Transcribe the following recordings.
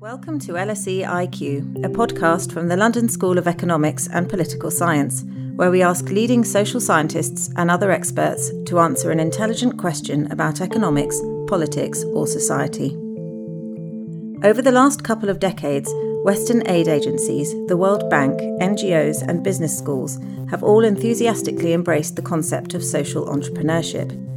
Welcome to LSE IQ, a podcast from the London School of Economics and Political Science, where we ask leading social scientists and other experts to answer an intelligent question about economics, politics, or society. Over the last couple of decades, Western aid agencies, the World Bank, NGOs, and business schools have all enthusiastically embraced the concept of social entrepreneurship.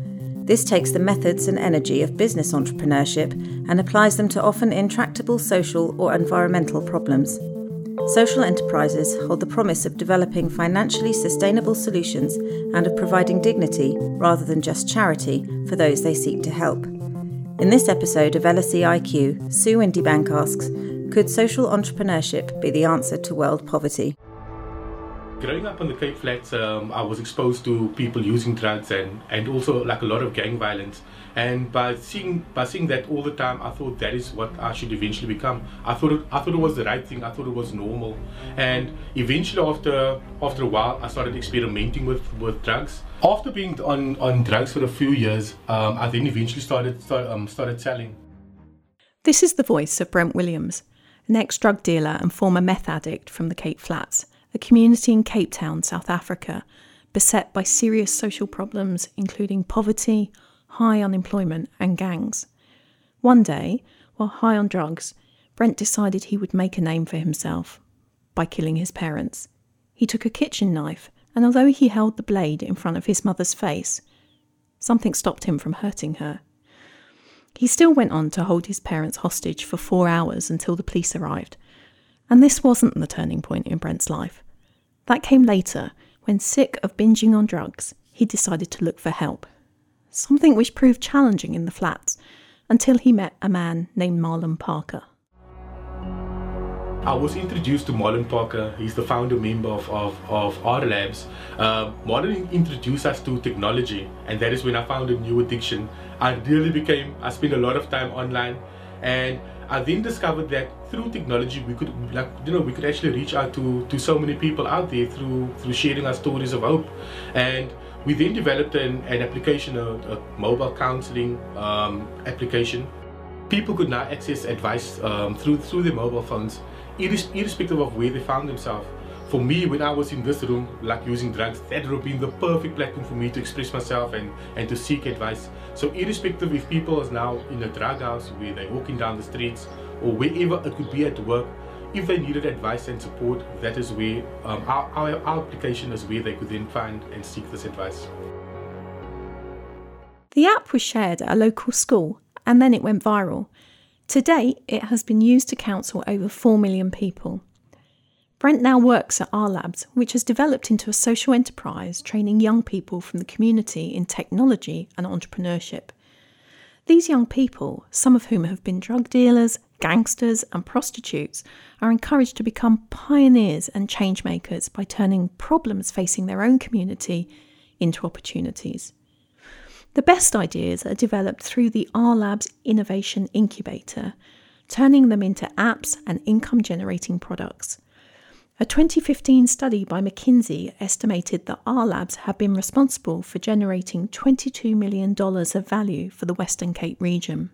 This takes the methods and energy of business entrepreneurship and applies them to often intractable social or environmental problems. Social enterprises hold the promise of developing financially sustainable solutions and of providing dignity, rather than just charity, for those they seek to help. In this episode of LSE IQ, Sue Windebank asks Could social entrepreneurship be the answer to world poverty? Growing up on the Cape Flats, um, I was exposed to people using drugs and, and also like a lot of gang violence. And by seeing by seeing that all the time, I thought that is what I should eventually become. I thought it, I thought it was the right thing. I thought it was normal. And eventually, after after a while, I started experimenting with, with drugs. After being on, on drugs for a few years, um, I then eventually started start, um, started selling. This is the voice of Brent Williams, an ex drug dealer and former meth addict from the Cape Flats a community in Cape Town, South Africa, beset by serious social problems, including poverty, high unemployment, and gangs. One day, while high on drugs, Brent decided he would make a name for himself by killing his parents. He took a kitchen knife, and although he held the blade in front of his mother's face, something stopped him from hurting her. He still went on to hold his parents hostage for four hours until the police arrived. And this wasn't the turning point in Brent's life. That came later, when sick of binging on drugs, he decided to look for help. Something which proved challenging in the flats until he met a man named Marlon Parker. I was introduced to Marlon Parker. He's the founder member of, of, of R Labs. Uh, Marlon introduced us to technology, and that is when I found a new addiction. I really became, I spent a lot of time online, and I then discovered that through technology we could like you know we could actually reach out to to so many people out there through through sharing our stories of hope. And we then developed an, an application a, a mobile counseling um, application. People could now access advice um, through through their mobile phones irrespective of where they found themselves. For me, when I was in this room, like using drugs, that would have been the perfect platform for me to express myself and, and to seek advice. So, irrespective if people is now in a drug house where they're walking down the streets or wherever it could be at work, if they needed advice and support, that is where um, our, our, our application is where they could then find and seek this advice. The app was shared at a local school and then it went viral. To date, it has been used to counsel over 4 million people. Brent now works at R Labs, which has developed into a social enterprise training young people from the community in technology and entrepreneurship. These young people, some of whom have been drug dealers, gangsters, and prostitutes, are encouraged to become pioneers and changemakers by turning problems facing their own community into opportunities. The best ideas are developed through the R Labs Innovation Incubator, turning them into apps and income generating products. A 2015 study by McKinsey estimated that R Labs have been responsible for generating $22 million of value for the Western Cape region.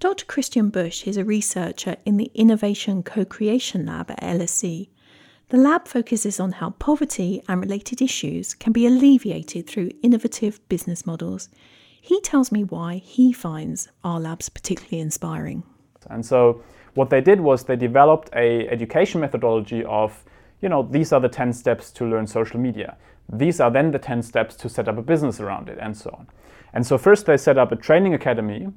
Dr. Christian Busch is a researcher in the Innovation Co Creation Lab at LSE. The lab focuses on how poverty and related issues can be alleviated through innovative business models. He tells me why he finds R Labs particularly inspiring. And so what they did was they developed a education methodology of, you know, these are the 10 steps to learn social media. These are then the 10 steps to set up a business around it and so on. And so first they set up a training academy,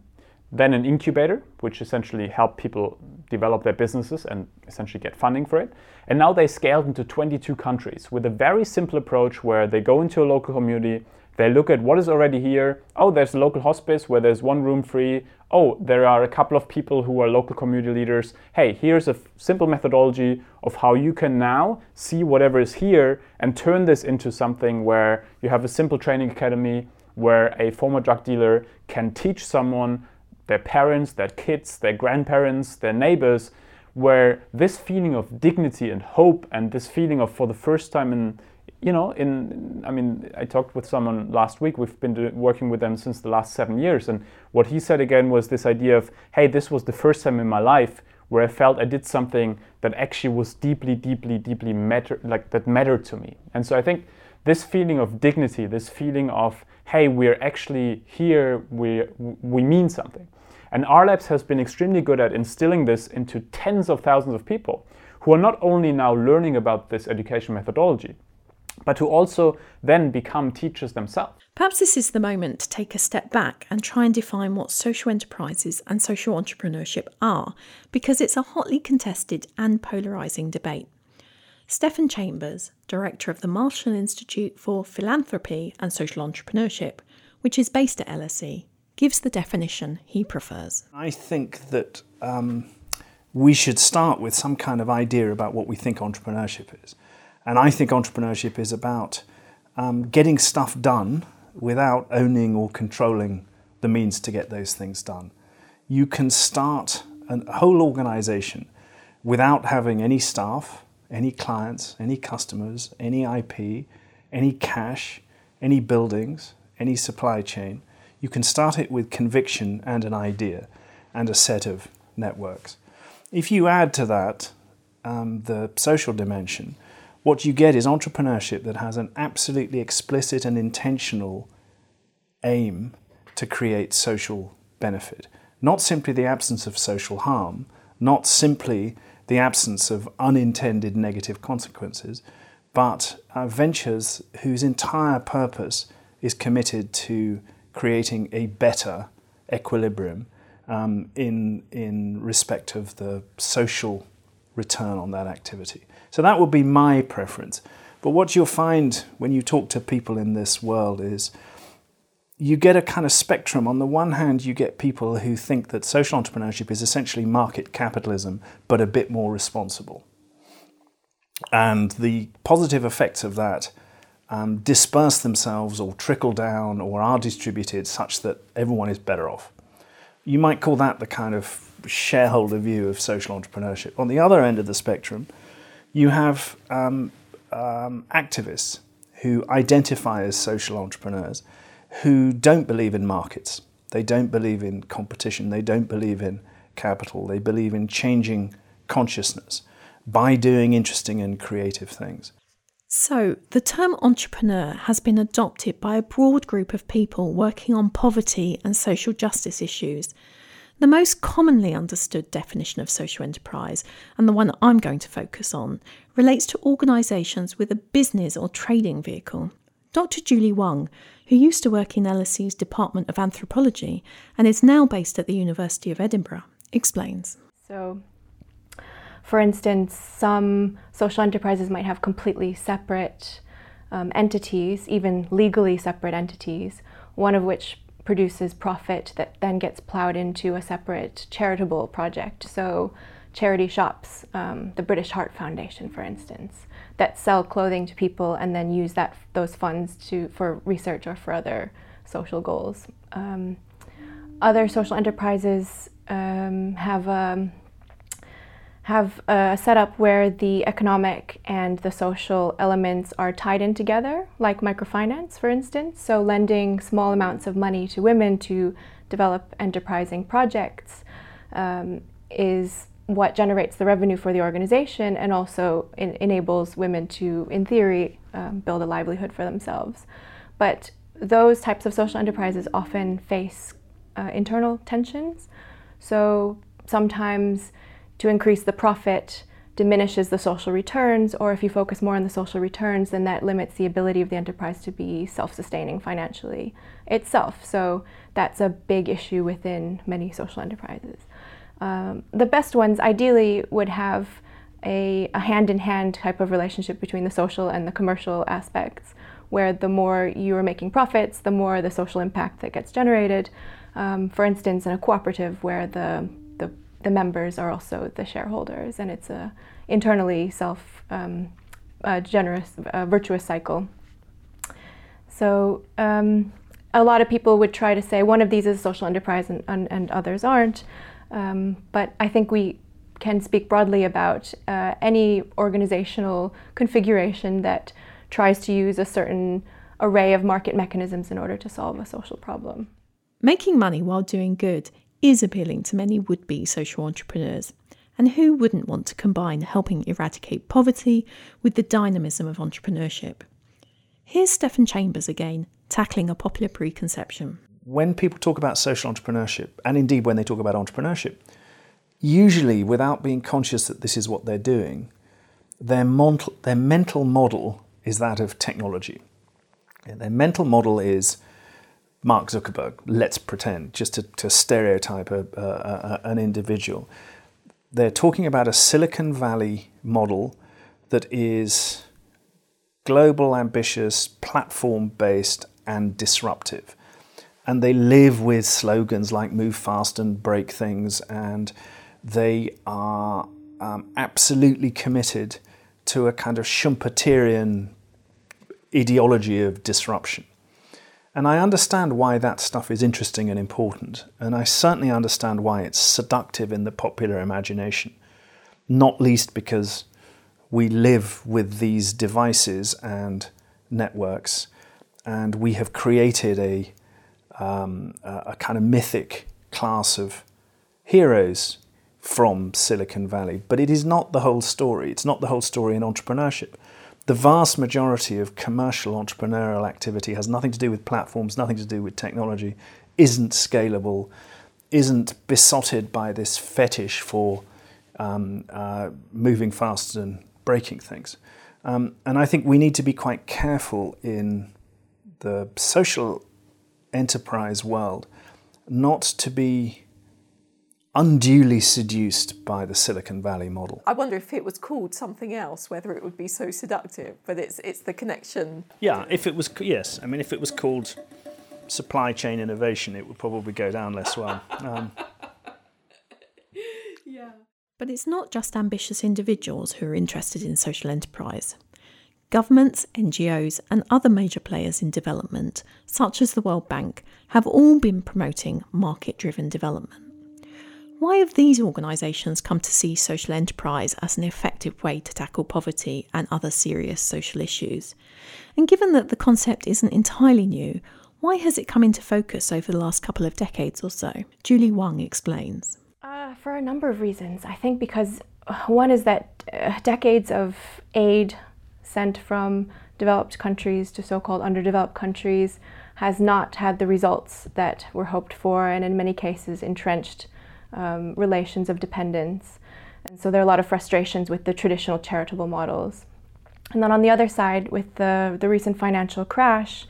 then an incubator, which essentially helped people develop their businesses and essentially get funding for it. And now they scaled into 22 countries with a very simple approach where they go into a local community, they look at what is already here. Oh, there's a local hospice where there's one room free. Oh, there are a couple of people who are local community leaders. Hey, here's a f- simple methodology of how you can now see whatever is here and turn this into something where you have a simple training academy where a former drug dealer can teach someone, their parents, their kids, their grandparents, their neighbors, where this feeling of dignity and hope and this feeling of for the first time in you know, in I mean, I talked with someone last week. We've been working with them since the last seven years, and what he said again was this idea of, hey, this was the first time in my life where I felt I did something that actually was deeply, deeply, deeply matter, like that mattered to me. And so I think this feeling of dignity, this feeling of, hey, we're actually here, we we mean something. And R Labs has been extremely good at instilling this into tens of thousands of people who are not only now learning about this education methodology, but who also then become teachers themselves. Perhaps this is the moment to take a step back and try and define what social enterprises and social entrepreneurship are, because it's a hotly contested and polarising debate. Stephan Chambers, director of the Marshall Institute for Philanthropy and Social Entrepreneurship, which is based at LSE, gives the definition he prefers. I think that um, we should start with some kind of idea about what we think entrepreneurship is. And I think entrepreneurship is about um, getting stuff done without owning or controlling the means to get those things done. You can start a whole organization without having any staff, any clients, any customers, any IP, any cash, any buildings, any supply chain. You can start it with conviction and an idea and a set of networks. If you add to that um, the social dimension, what you get is entrepreneurship that has an absolutely explicit and intentional aim to create social benefit. Not simply the absence of social harm, not simply the absence of unintended negative consequences, but uh, ventures whose entire purpose is committed to creating a better equilibrium um, in, in respect of the social return on that activity. So that would be my preference. But what you'll find when you talk to people in this world is you get a kind of spectrum. On the one hand, you get people who think that social entrepreneurship is essentially market capitalism, but a bit more responsible. And the positive effects of that um, disperse themselves or trickle down or are distributed such that everyone is better off. You might call that the kind of shareholder view of social entrepreneurship. On the other end of the spectrum, you have um, um, activists who identify as social entrepreneurs who don't believe in markets. They don't believe in competition. They don't believe in capital. They believe in changing consciousness by doing interesting and creative things. So, the term entrepreneur has been adopted by a broad group of people working on poverty and social justice issues. The most commonly understood definition of social enterprise, and the one that I'm going to focus on, relates to organisations with a business or trading vehicle. Dr. Juli Huang, who used to work in LSE's Department of Anthropology and is now based at the University of Edinburgh, explains. So, for instance, some social enterprises might have completely separate um, entities, even legally separate entities, one of which produces profit that then gets plowed into a separate charitable project. So, charity shops, um, the British Heart Foundation, for instance, that sell clothing to people and then use that those funds to for research or for other social goals. Um, other social enterprises um, have um, have a setup where the economic and the social elements are tied in together, like microfinance, for instance. So, lending small amounts of money to women to develop enterprising projects um, is what generates the revenue for the organization and also in- enables women to, in theory, um, build a livelihood for themselves. But those types of social enterprises often face uh, internal tensions. So, sometimes to increase the profit diminishes the social returns, or if you focus more on the social returns, then that limits the ability of the enterprise to be self sustaining financially itself. So that's a big issue within many social enterprises. Um, the best ones ideally would have a hand in hand type of relationship between the social and the commercial aspects, where the more you are making profits, the more the social impact that gets generated. Um, for instance, in a cooperative where the the members are also the shareholders, and it's a internally self um, generous, virtuous cycle. So um, a lot of people would try to say one of these is a social enterprise and, and, and others aren't. Um, but I think we can speak broadly about uh, any organizational configuration that tries to use a certain array of market mechanisms in order to solve a social problem. Making money while doing good is appealing to many would be social entrepreneurs. And who wouldn't want to combine helping eradicate poverty with the dynamism of entrepreneurship? Here's Stephan Chambers again, tackling a popular preconception. When people talk about social entrepreneurship, and indeed when they talk about entrepreneurship, usually without being conscious that this is what they're doing, their, mental, their mental model is that of technology. Their mental model is Mark Zuckerberg, let's pretend, just to, to stereotype a, a, a, an individual. They're talking about a Silicon Valley model that is global, ambitious, platform based, and disruptive. And they live with slogans like move fast and break things, and they are um, absolutely committed to a kind of Schumpeterian ideology of disruption. And I understand why that stuff is interesting and important, and I certainly understand why it's seductive in the popular imagination, not least because we live with these devices and networks, and we have created a, um, a kind of mythic class of heroes from Silicon Valley. But it is not the whole story. It's not the whole story in entrepreneurship the vast majority of commercial entrepreneurial activity has nothing to do with platforms, nothing to do with technology, isn't scalable, isn't besotted by this fetish for um, uh, moving fast and breaking things. Um, and I think we need to be quite careful in the social enterprise world not to be unduly seduced by the Silicon Valley model. I wonder if it was called something else, whether it would be so seductive. But it's it's the connection. Yeah, if it was yes, I mean if it was called supply chain innovation, it would probably go down less well. Um, yeah. But it's not just ambitious individuals who are interested in social enterprise. Governments, NGOs, and other major players in development, such as the World Bank, have all been promoting market driven development. Why have these organisations come to see social enterprise as an effective way to tackle poverty and other serious social issues? And given that the concept isn't entirely new, why has it come into focus over the last couple of decades or so? Juli Huang explains. Uh, for a number of reasons. I think because uh, one is that uh, decades of aid sent from developed countries to so called underdeveloped countries has not had the results that were hoped for, and in many cases, entrenched um, relations of dependence. And so there are a lot of frustrations with the traditional charitable models. And then on the other side, with the, the recent financial crash,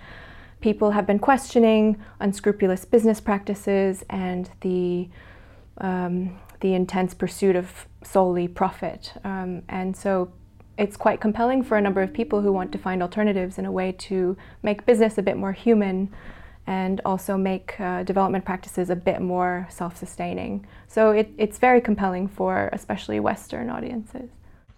people have been questioning unscrupulous business practices and the, um, the intense pursuit of solely profit. Um, and so it's quite compelling for a number of people who want to find alternatives in a way to make business a bit more human and also make uh, development practices a bit more self sustaining. So it, it's very compelling for especially Western audiences.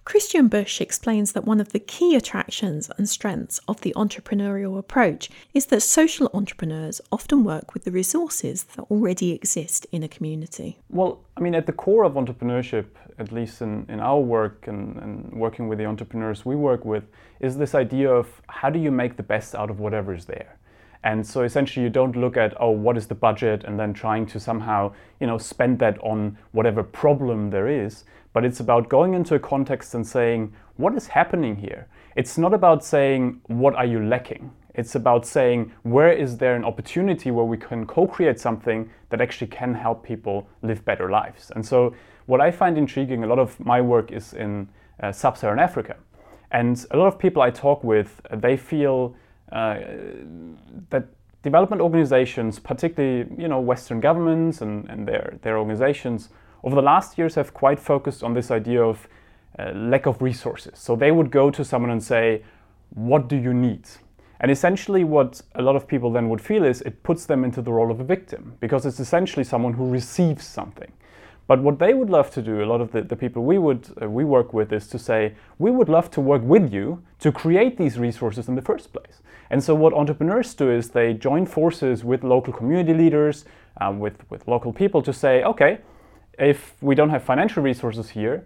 Christian Busch explains that one of the key attractions and strengths of the entrepreneurial approach is that social entrepreneurs often work with the resources that already exist in a community. Well, I mean, at the core of entrepreneurship, at least in, in our work and, and working with the entrepreneurs we work with, is this idea of how do you make the best out of whatever is there? And so essentially you don't look at, oh, what is the budget and then trying to somehow, you know, spend that on whatever problem there is. But it's about going into a context and saying, what is happening here? It's not about saying, what are you lacking? It's about saying, where is there an opportunity where we can co create something that actually can help people live better lives? And so, what I find intriguing, a lot of my work is in uh, sub Saharan Africa. And a lot of people I talk with, they feel uh, that development organizations, particularly you know Western governments and, and their, their organizations, over the last years have quite focused on this idea of uh, lack of resources. So they would go to someone and say, "What do you need?" And essentially, what a lot of people then would feel is it puts them into the role of a victim because it's essentially someone who receives something. But what they would love to do, a lot of the, the people we would uh, we work with, is to say we would love to work with you to create these resources in the first place. And so what entrepreneurs do is they join forces with local community leaders, um, with with local people to say, okay, if we don't have financial resources here,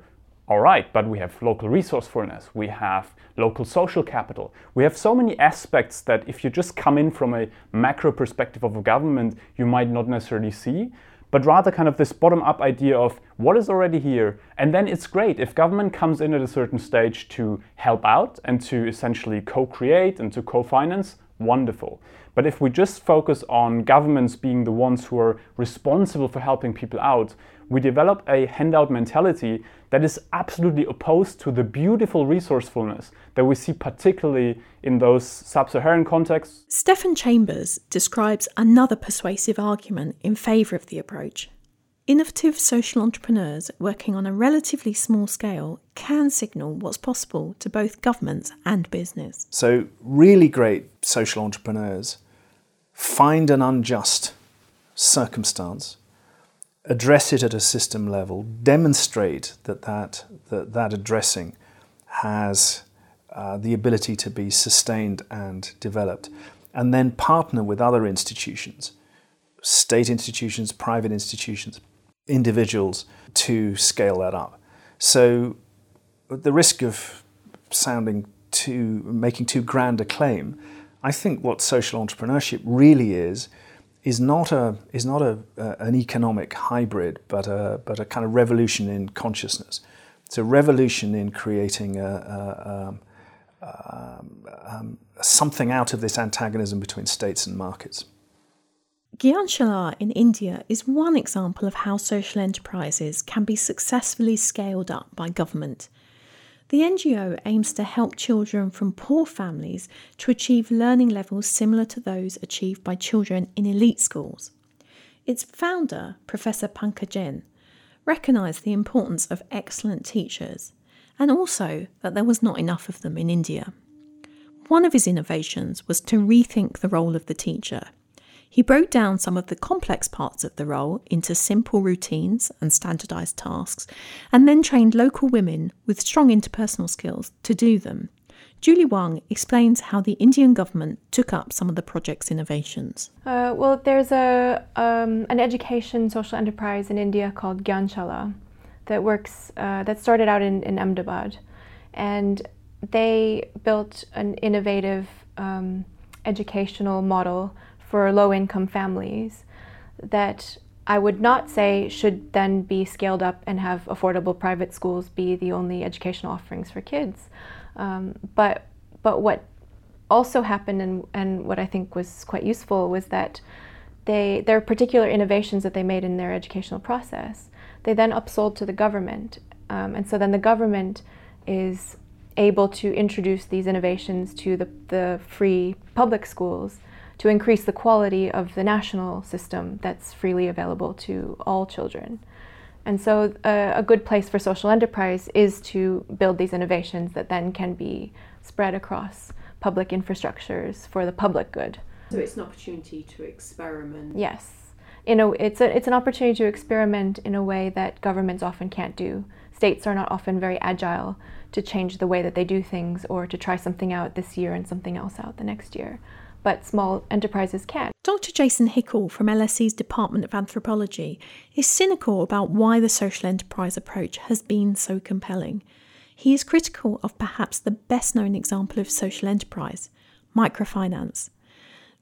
All right, but we have local resourcefulness, we have local social capital. We have so many aspects that if you just come in from a macro perspective of a government, you might not necessarily see, but rather kind of this bottom up idea of what is already here. And then it's great if government comes in at a certain stage to help out and to essentially co create and to co finance, wonderful. But if we just focus on governments being the ones who are responsible for helping people out, we develop a handout mentality that is absolutely opposed to the beautiful resourcefulness that we see particularly in those sub-Saharan contexts. Stephan Chambers describes another persuasive argument in favour of the approach. Innovative social entrepreneurs working on a relatively small scale can signal what's possible to both governments and business. So, really great social entrepreneurs find an unjust circumstance address it at a system level, demonstrate that that, that, that addressing has uh, the ability to be sustained and developed, and then partner with other institutions, state institutions, private institutions, individuals to scale that up. So, at the risk of sounding too, making too grand a claim, I think what social entrepreneurship really is is not a is not a, uh, an economic hybrid, but a but a kind of revolution in consciousness. It's a revolution in creating a, a, um, um, something out of this antagonism between states and markets. Gyanshala in India is one example of how social enterprises can be successfully scaled up by government. The NGO aims to help children from poor families to achieve learning levels similar to those achieved by children in elite schools. Its founder, Professor Pankaj recognised the importance of excellent teachers and also that there was not enough of them in India. One of his innovations was to rethink the role of the teacher he broke down some of the complex parts of the role into simple routines and standardized tasks, and then trained local women with strong interpersonal skills to do them. Juli Huang explains how the Indian government took up some of the project's innovations. Uh, well, there's a um, an education social enterprise in India called Gyanshala that works uh, that started out in, in Ahmedabad, and they built an innovative um, educational model for low income families that I would not say should then be scaled up and have affordable private schools be the only educational offerings for kids. Um, but but what also happened and, and what I think was quite useful was that they there are particular innovations that they made in their educational process. They then upsold to the government, um, and so then the government is able to introduce these innovations to the, the free public schools to increase the quality of the national system that's freely available to all children. And so, uh, a good place for social enterprise is to build these innovations that then can be spread across public infrastructures for the public good. So, it's an opportunity to experiment. Yes. You know, it's, a, it's an opportunity to experiment in a way that governments often can't do. States are not often very agile to change the way that they do things or to try something out this year and something else out the next year but small enterprises can. Dr. Jason Hickel from LSE's Department of Anthropology is cynical about why the social enterprise approach has been so compelling. He is critical of perhaps the best known example of social enterprise, microfinance.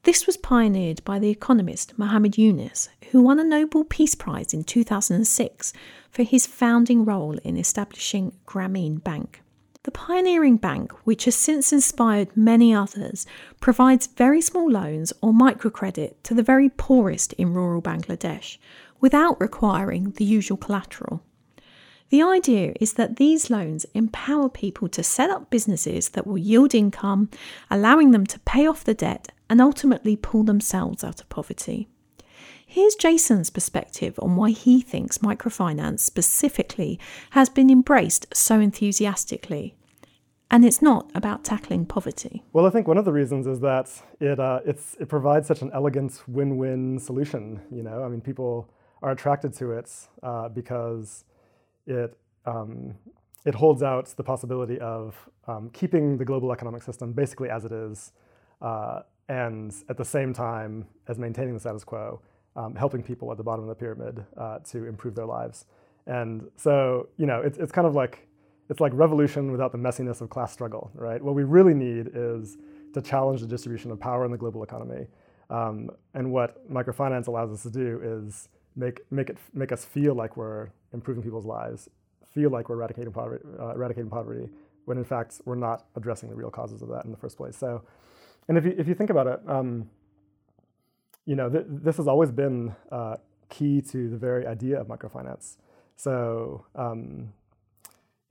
This was pioneered by the economist Muhammad Yunus, who won a Nobel Peace Prize in 2006 for his founding role in establishing Grameen Bank. The pioneering bank, which has since inspired many others, provides very small loans or microcredit to the very poorest in rural Bangladesh without requiring the usual collateral. The idea is that these loans empower people to set up businesses that will yield income, allowing them to pay off the debt and ultimately pull themselves out of poverty. Here's Jason's perspective on why he thinks microfinance specifically has been embraced so enthusiastically. And it's not about tackling poverty. Well, I think one of the reasons is that it, uh, it provides such an elegant win win solution. You know, I mean, people are attracted to it uh, because it, um, it holds out the possibility of um, keeping the global economic system basically as it is, uh, and at the same time as maintaining the status quo um, helping people at the bottom of the pyramid uh, to improve their lives. And so, you know, it's, it's kind of like it's like revolution without the messiness of class struggle, right? What we really need is to challenge the distribution of power in the global economy. Um, and what microfinance allows us to do is make, make, it, make us feel like we're improving people's lives, feel like we're eradicating poverty, uh, eradicating poverty, when in fact we're not addressing the real causes of that in the first place. So, and if you, if you think about it, um, you know, th- this has always been uh, key to the very idea of microfinance. So, um,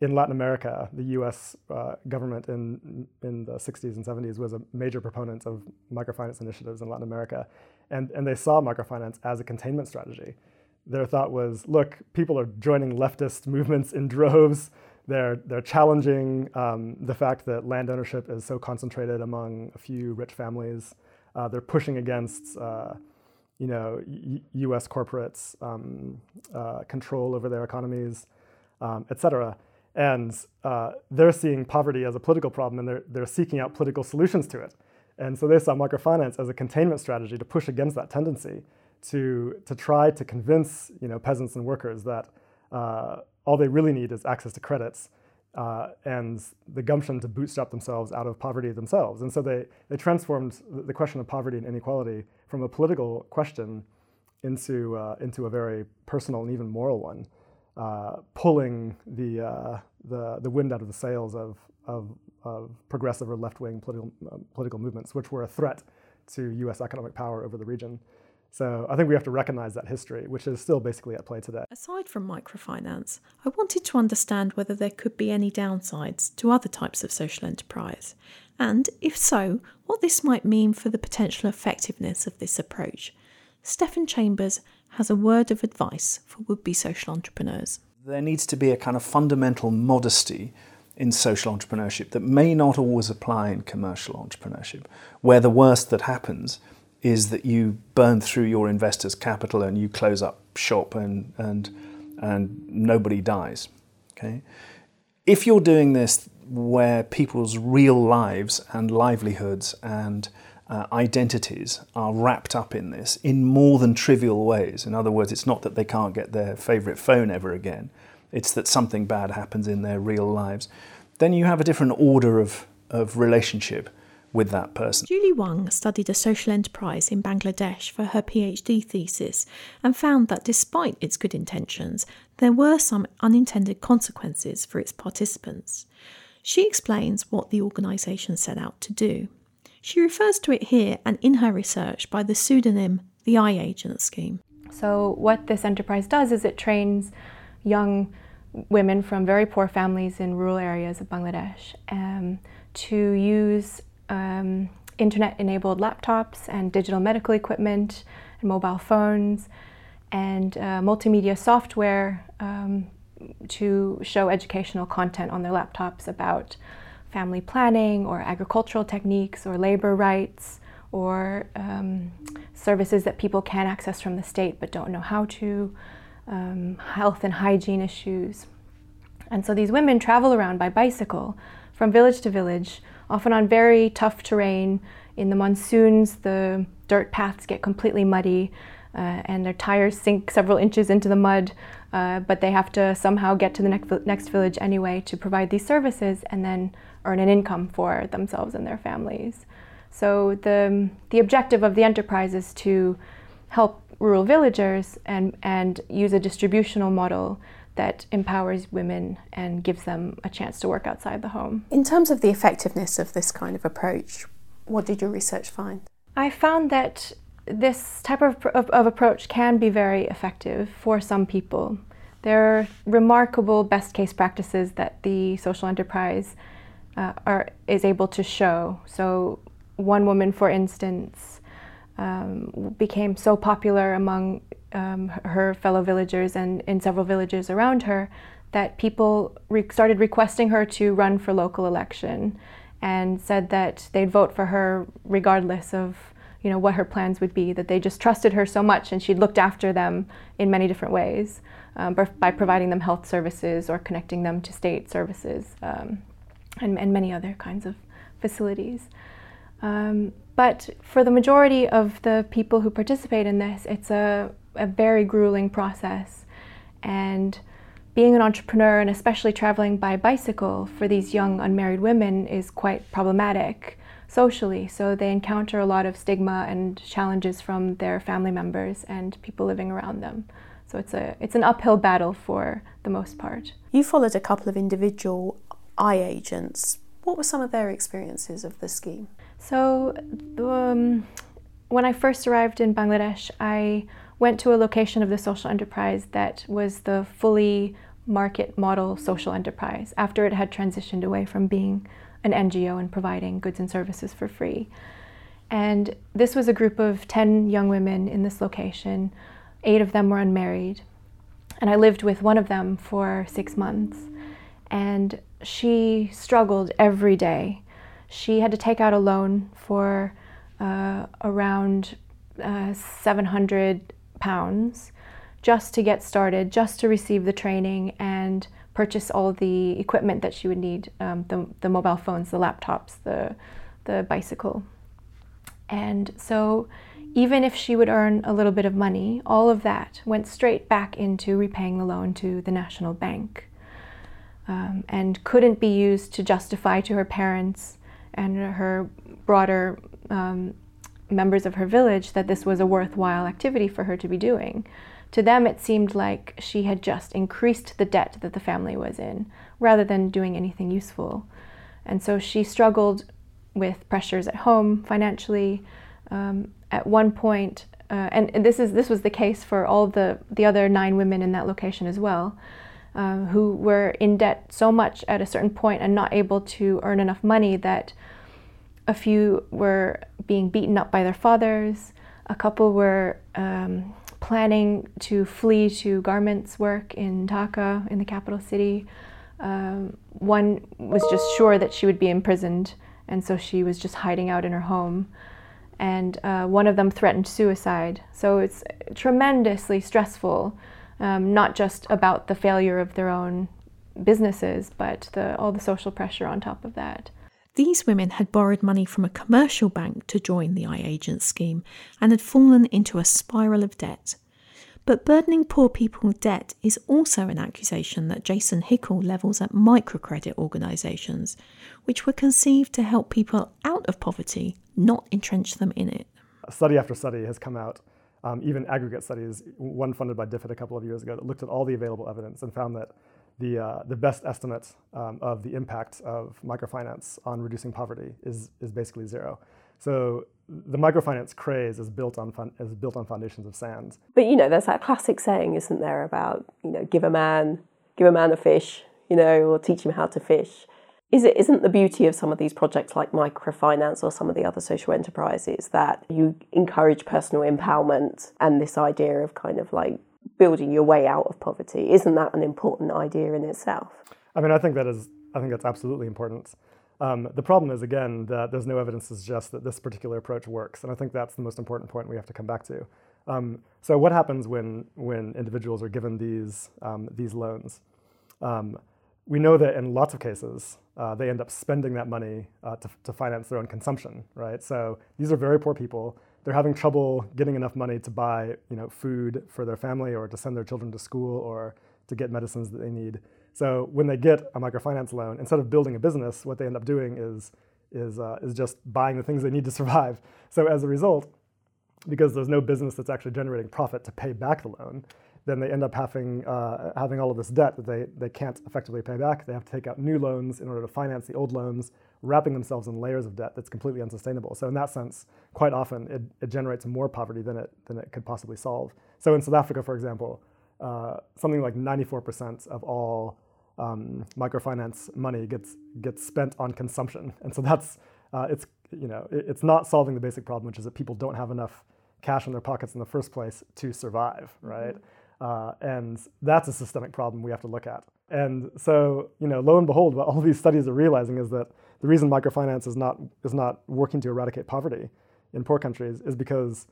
in Latin America, the U.S. Uh, government in in the 60s and 70s was a major proponent of microfinance initiatives in Latin America, and and they saw microfinance as a containment strategy. Their thought was, look, people are joining leftist movements in droves. They're they're challenging um, the fact that land ownership is so concentrated among a few rich families. Uh, they're pushing against. Uh, you know, U- U.S. corporates um, uh, control over their economies, um, et cetera and uh, they're seeing poverty as a political problem and they're, they're seeking out political solutions to it. And so they saw microfinance as a containment strategy to push against that tendency to, to try to convince you know, peasants and workers that uh, all they really need is access to credits uh, and the gumption to bootstrap themselves out of poverty themselves. And so they, they transformed the question of poverty and inequality from a political question into, uh, into a very personal and even moral one. Uh, pulling the, uh, the, the wind out of the sails of, of, of progressive or left wing political, uh, political movements, which were a threat to US economic power over the region. So I think we have to recognize that history, which is still basically at play today. Aside from microfinance, I wanted to understand whether there could be any downsides to other types of social enterprise, and if so, what this might mean for the potential effectiveness of this approach. Stephan Chambers has a word of advice for would be social entrepreneurs. There needs to be a kind of fundamental modesty in social entrepreneurship that may not always apply in commercial entrepreneurship, where the worst that happens is that you burn through your investors' capital and you close up shop and, and, and nobody dies. Okay? If you're doing this where people's real lives and livelihoods and uh, identities are wrapped up in this in more than trivial ways. In other words, it's not that they can't get their favorite phone ever again, it's that something bad happens in their real lives. Then you have a different order of, of relationship with that person. Juli Huang studied a social enterprise in Bangladesh for her PhD thesis and found that despite its good intentions, there were some unintended consequences for its participants. She explains what the organisation set out to do. She refers to it here and in her research by the pseudonym the iAgent scheme. So, what this enterprise does is it trains young women from very poor families in rural areas of Bangladesh um, to use um, internet enabled laptops and digital medical equipment and mobile phones and uh, multimedia software um, to show educational content on their laptops about family planning or agricultural techniques or labor rights or um, services that people can access from the state but don't know how to, um, health and hygiene issues. And so these women travel around by bicycle from village to village, often on very tough terrain. In the monsoons, the dirt paths get completely muddy. Uh, and their tires sink several inches into the mud, uh, but they have to somehow get to the next, next village anyway to provide these services and then earn an income for themselves and their families. So the, the objective of the enterprise is to help rural villagers and, and use a distributional model that empowers women and gives them a chance to work outside the home. In terms of the effectiveness of this kind of approach, what did your research find? I found that this type of, of, of approach can be very effective for some people. There are remarkable best case practices that the social enterprise uh, are, is able to show. So, one woman, for instance, um, became so popular among um, her fellow villagers and in several villages around her that people re- started requesting her to run for local election and said that they'd vote for her regardless of you know what her plans would be that they just trusted her so much and she'd looked after them in many different ways um, by providing them health services or connecting them to state services um, and, and many other kinds of facilities. Um, but for the majority of the people who participate in this, it's a, a very grueling process. And being an entrepreneur and especially traveling by bicycle for these young unmarried women is quite problematic socially. So they encounter a lot of stigma and challenges from their family members and people living around them. So it's a it's an uphill battle for the most part. You followed a couple of individual iAgents. What were some of their experiences of the scheme? So um, when I first arrived in Bangladesh, I went to a location of the social enterprise that was the fully market model social enterprise after it had transitioned away from being an NGO and providing goods and services for free. And this was a group of 10 young women in this location. Eight of them were unmarried. And I lived with one of them for six months. And she struggled every day. She had to take out a loan for uh, around uh, 700 pounds just to get started, just to receive the training and purchase all the equipment that she would need um, the, the mobile phones, the laptops, the, the bicycle. And so, even if she would earn a little bit of money, all of that went straight back into repaying the loan to the National Bank um, and couldn't be used to justify to her parents and her broader um, members of her village that this was a worthwhile activity for her to be doing. To them, it seemed like she had just increased the debt that the family was in rather than doing anything useful. And so she struggled with pressures at home financially. Um, at one point, uh, and, and, this is this was the case for all the the other nine women in that location as well, uh, who were in debt so much at a certain point and not able to earn enough money that a few were being beaten up by their fathers. A couple were um, planning to flee to garments work in Dhaka, in the capital city. Um, one was just sure that she would be imprisoned, and so she was just hiding out in her home. And uh, one of them threatened suicide. So it's tremendously stressful, um, not just about the failure of their own businesses, but the, all the social pressure on top of that. These women had borrowed money from a commercial bank to join the iAgent scheme and had fallen into a spiral of debt. But burdening poor people with debt is also an accusation that Jason Hickel levels at microcredit organisations, which were conceived to help people out of poverty, not entrench them in it. Study after study has come out, um, even aggregate studies, one funded by DFID a couple of years ago, that looked at all the available evidence and found that the, uh, the best estimate um, of the impact of microfinance on reducing poverty is, is basically zero. So the microfinance craze is built on fun, is built on foundations of sand. But you know, there's that classic saying, isn't there, about you know, give a man give a man a fish, you know, or teach him how to fish. Is it isn't the beauty of some of these projects like microfinance or some of the other social enterprises that you encourage personal empowerment and this idea of kind of like building your way out of poverty. Isn't that an important idea in itself? I mean, I think that is. I think that's absolutely important. Um, the problem is again that there's no evidence to suggest that this particular approach works, and I think that's the most important point we have to come back to. Um, so, what happens when when individuals are given these um, these loans? Um, we know that in lots of cases, uh, they end up spending that money uh, to, to finance their own consumption, right? So these are very poor people they're having trouble getting enough money to buy you know, food for their family or to send their children to school or to get medicines that they need. So when they get a microfinance loan, instead of building a business, what they end up doing is, is, uh, is just buying the things they need to survive. So as a result, because there's no business that's actually generating profit to pay back the loan, then they end up having, uh, having all of this debt that they, they can't effectively pay back. They have to take out new loans in order to finance the old loans, wrapping themselves in layers of debt that's completely unsustainable. So in that sense, quite often it, it generates more poverty than it, than it could possibly solve. So in South Africa, for example, uh, something like 94% of all um, microfinance money gets, gets spent on consumption. And so that's, uh, it's, you know, it, it's not solving the basic problem, which is that people don't have enough cash in their pockets in the first place to survive, right? Mm-hmm. Uh, and that's a systemic problem we have to look at. And so, you know, lo and behold, what all these studies are realizing is that the reason microfinance is not, is not working to eradicate poverty in poor countries is because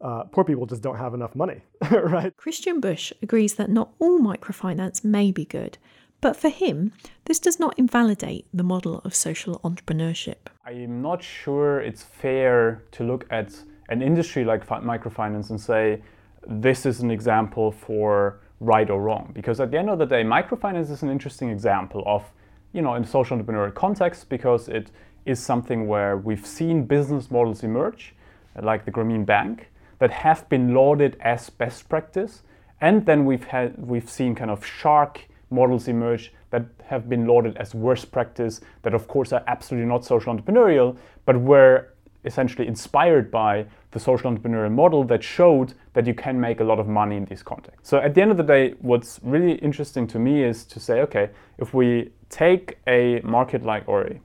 uh, poor people just don't have enough money, right? Christian Busch agrees that not all microfinance may be good, but for him, this does not invalidate the model of social entrepreneurship. I'm not sure it's fair to look at an industry like microfinance and say, this is an example for right or wrong. Because at the end of the day, microfinance is an interesting example of, you know, in social entrepreneurial context because it is something where we've seen business models emerge, like the Grameen Bank, that have been lauded as best practice, and then we've had we've seen kind of shark models emerge that have been lauded as worst practice, that of course are absolutely not social entrepreneurial, but were essentially inspired by the social entrepreneurial model that showed that you can make a lot of money in these contexts. So at the end of the day, what's really interesting to me is to say, okay, if we take a market like or a,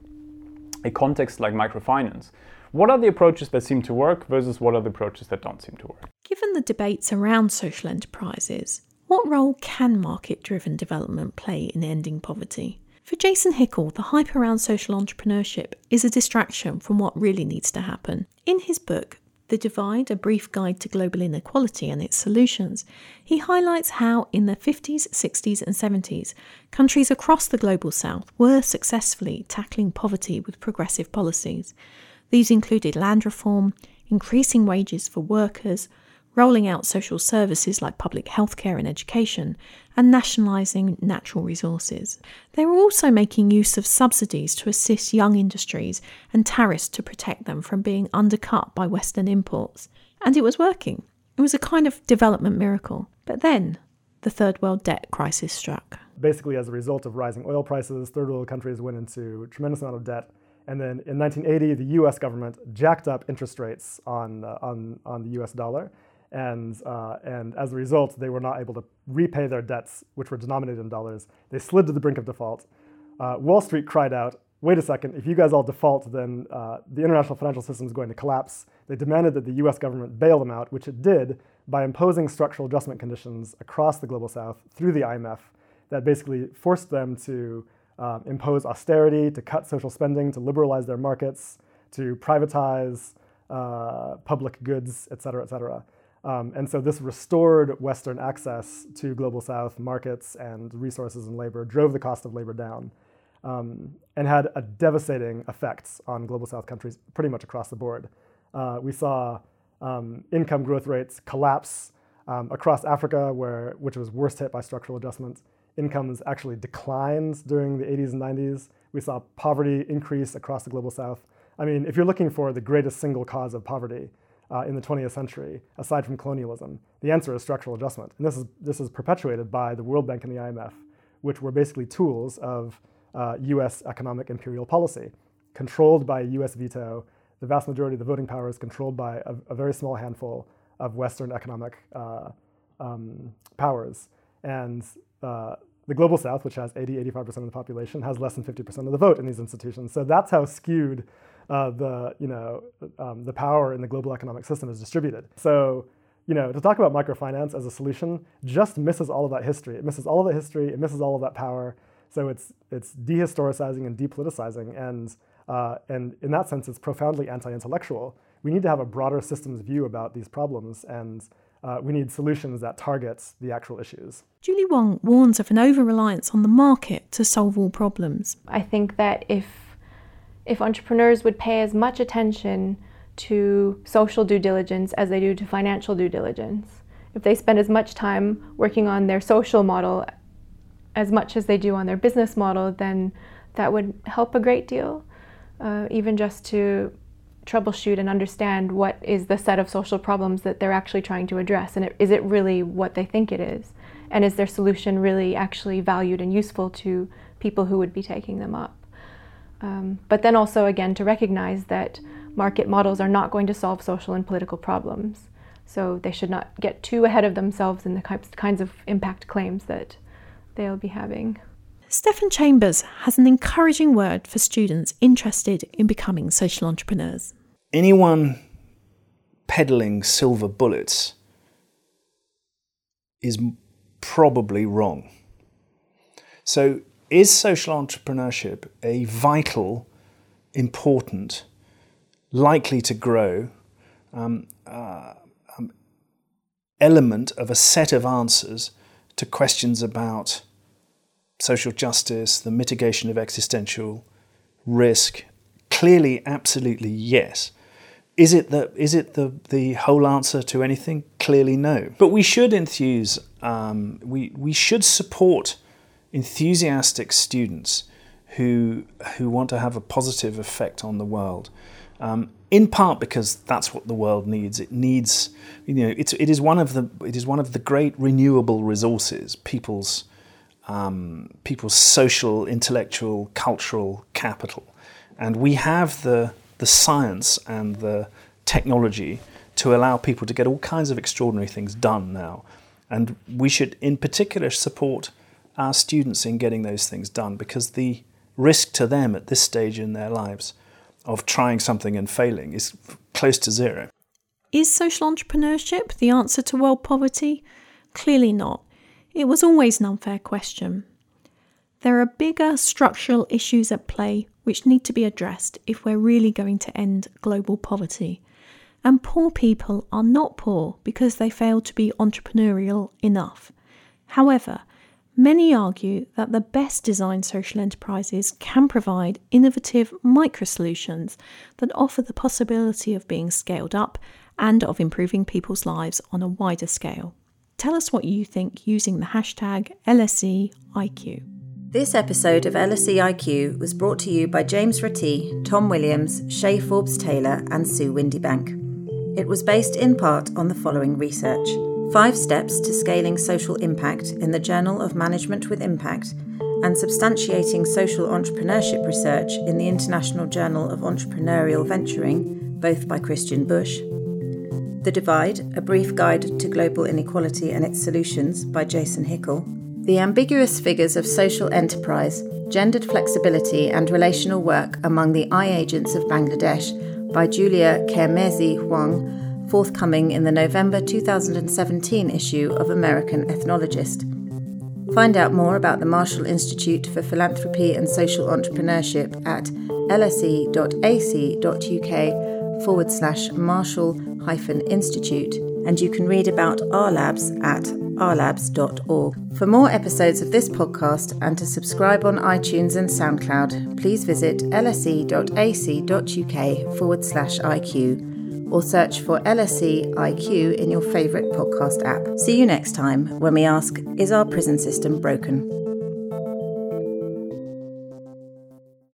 a context like microfinance, what are the approaches that seem to work versus what are the approaches that don't seem to work? Given the debates around social enterprises, what role can market driven development play in ending poverty? For Jason Hickel, the hype around social entrepreneurship is a distraction from what really needs to happen. In his book, The Divide A Brief Guide to Global Inequality and Its Solutions, he highlights how, in the 50s, 60s, and 70s, countries across the global south were successfully tackling poverty with progressive policies. These included land reform, increasing wages for workers, rolling out social services like public healthcare and education, and nationalising natural resources. They were also making use of subsidies to assist young industries and tariffs to protect them from being undercut by Western imports. And it was working. It was a kind of development miracle. But then, the third world debt crisis struck. Basically, as a result of rising oil prices, third world countries went into a tremendous amount of debt. And then in 1980, the US government jacked up interest rates on, uh, on, on the US dollar and, uh, and as a result, they were not able to repay their debts, which were denominated in dollars. They slid to the brink of default. Uh, Wall Street cried out, wait a second, if you guys all default, then uh, the international financial system is going to collapse. They demanded that the US government bail them out, which it did by imposing structural adjustment conditions across the global south through the IMF that basically forced them to um, impose austerity, to cut social spending, to liberalize their markets, to privatize uh, public goods, et cetera, et cetera. Um, and so this restored Western access to global South markets and resources and labor, drove the cost of labor down, um, and had a devastating effects on global South countries pretty much across the board. Uh, we saw um, income growth rates collapse um, across Africa, where, which was worst hit by structural adjustments. Incomes actually declined during the 80s and 90s. We saw poverty increase across the global South. I mean, if you're looking for the greatest single cause of poverty, uh, in the 20th century, aside from colonialism? The answer is structural adjustment. And this is, this is perpetuated by the World Bank and the IMF, which were basically tools of uh, US economic imperial policy, controlled by US veto. The vast majority of the voting power is controlled by a, a very small handful of Western economic uh, um, powers. And uh, the global south, which has 80, 85% of the population, has less than 50% of the vote in these institutions. So that's how skewed uh, the, you know, um, the power in the global economic system is distributed. So, you know, to talk about microfinance as a solution just misses all of that history. It misses all of that history. It misses all of that power. So it's it's dehistoricizing and depoliticizing, and uh, and in that sense, it's profoundly anti-intellectual. We need to have a broader systems view about these problems, and uh, we need solutions that target the actual issues. Juli Huang warns of an over reliance on the market to solve all problems. I think that if if entrepreneurs would pay as much attention to social due diligence as they do to financial due diligence, if they spend as much time working on their social model as much as they do on their business model, then that would help a great deal. Uh, even just to troubleshoot and understand what is the set of social problems that they're actually trying to address, and is it really what they think it is, and is their solution really actually valued and useful to people who would be taking them up. Um, but then also, again, to recognize that market models are not going to solve social and political problems. So they should not get too ahead of themselves in the kinds of impact claims that they'll be having. Stephan Chambers has an encouraging word for students interested in becoming social entrepreneurs. Anyone peddling silver bullets is probably wrong. So is social entrepreneurship a vital, important, likely to grow um, uh, um, element of a set of answers to questions about social justice, the mitigation of existential risk? Clearly, absolutely yes. Is it the, is it the, the whole answer to anything? clearly no. But we should enthuse, um, we, we should support enthusiastic students who, who want to have a positive effect on the world. Um, in part because that's what the world needs. It needs, you know, it's, it is one of the it is one of the great renewable resources. People's um, people's social, intellectual, cultural capital, and we have the the science and the technology to allow people to get all kinds of extraordinary things done now. And we should, in particular, support our students in getting those things done because the risk to them at this stage in their lives of trying something and failing is close to zero. Is social entrepreneurship the answer to world poverty? Clearly not. It was always an unfair question. There are bigger structural issues at play which need to be addressed if we're really going to end global poverty. And poor people are not poor because they fail to be entrepreneurial enough. However, Many argue that the best designed social enterprises can provide innovative micro solutions that offer the possibility of being scaled up and of improving people's lives on a wider scale. Tell us what you think using the hashtag LSEIQ. This episode of LSEIQ was brought to you by James Rattee, Tom Williams, Shay Forbes Taylor, and Sue Windebank. It was based in part on the following research. Five Steps to Scaling Social Impact in the Journal of Management with Impact, and Substantiating Social Entrepreneurship Research in the International Journal of Entrepreneurial Venturing, both by Christian Busch. The Divide, A Brief Guide to Global Inequality and Its Solutions by Jason Hickel. The Ambiguous Figures of Social Enterprise, Gendered Flexibility and Relational Work Among the iAgents of Bangladesh by Julia Qermezi Huang forthcoming in the November 2017 issue of American Ethnologist. Find out more about the Marshall Institute for Philanthropy and Social Entrepreneurship at lse.ac.uk forward slash Marshall hyphen Institute, and you can read about our labs at rlabs.org. For more episodes of this podcast and to subscribe on iTunes and SoundCloud, please visit lse.ac.uk forward slash IQ or search for LSE IQ in your favourite podcast app. See you next time when we ask Is our prison system broken?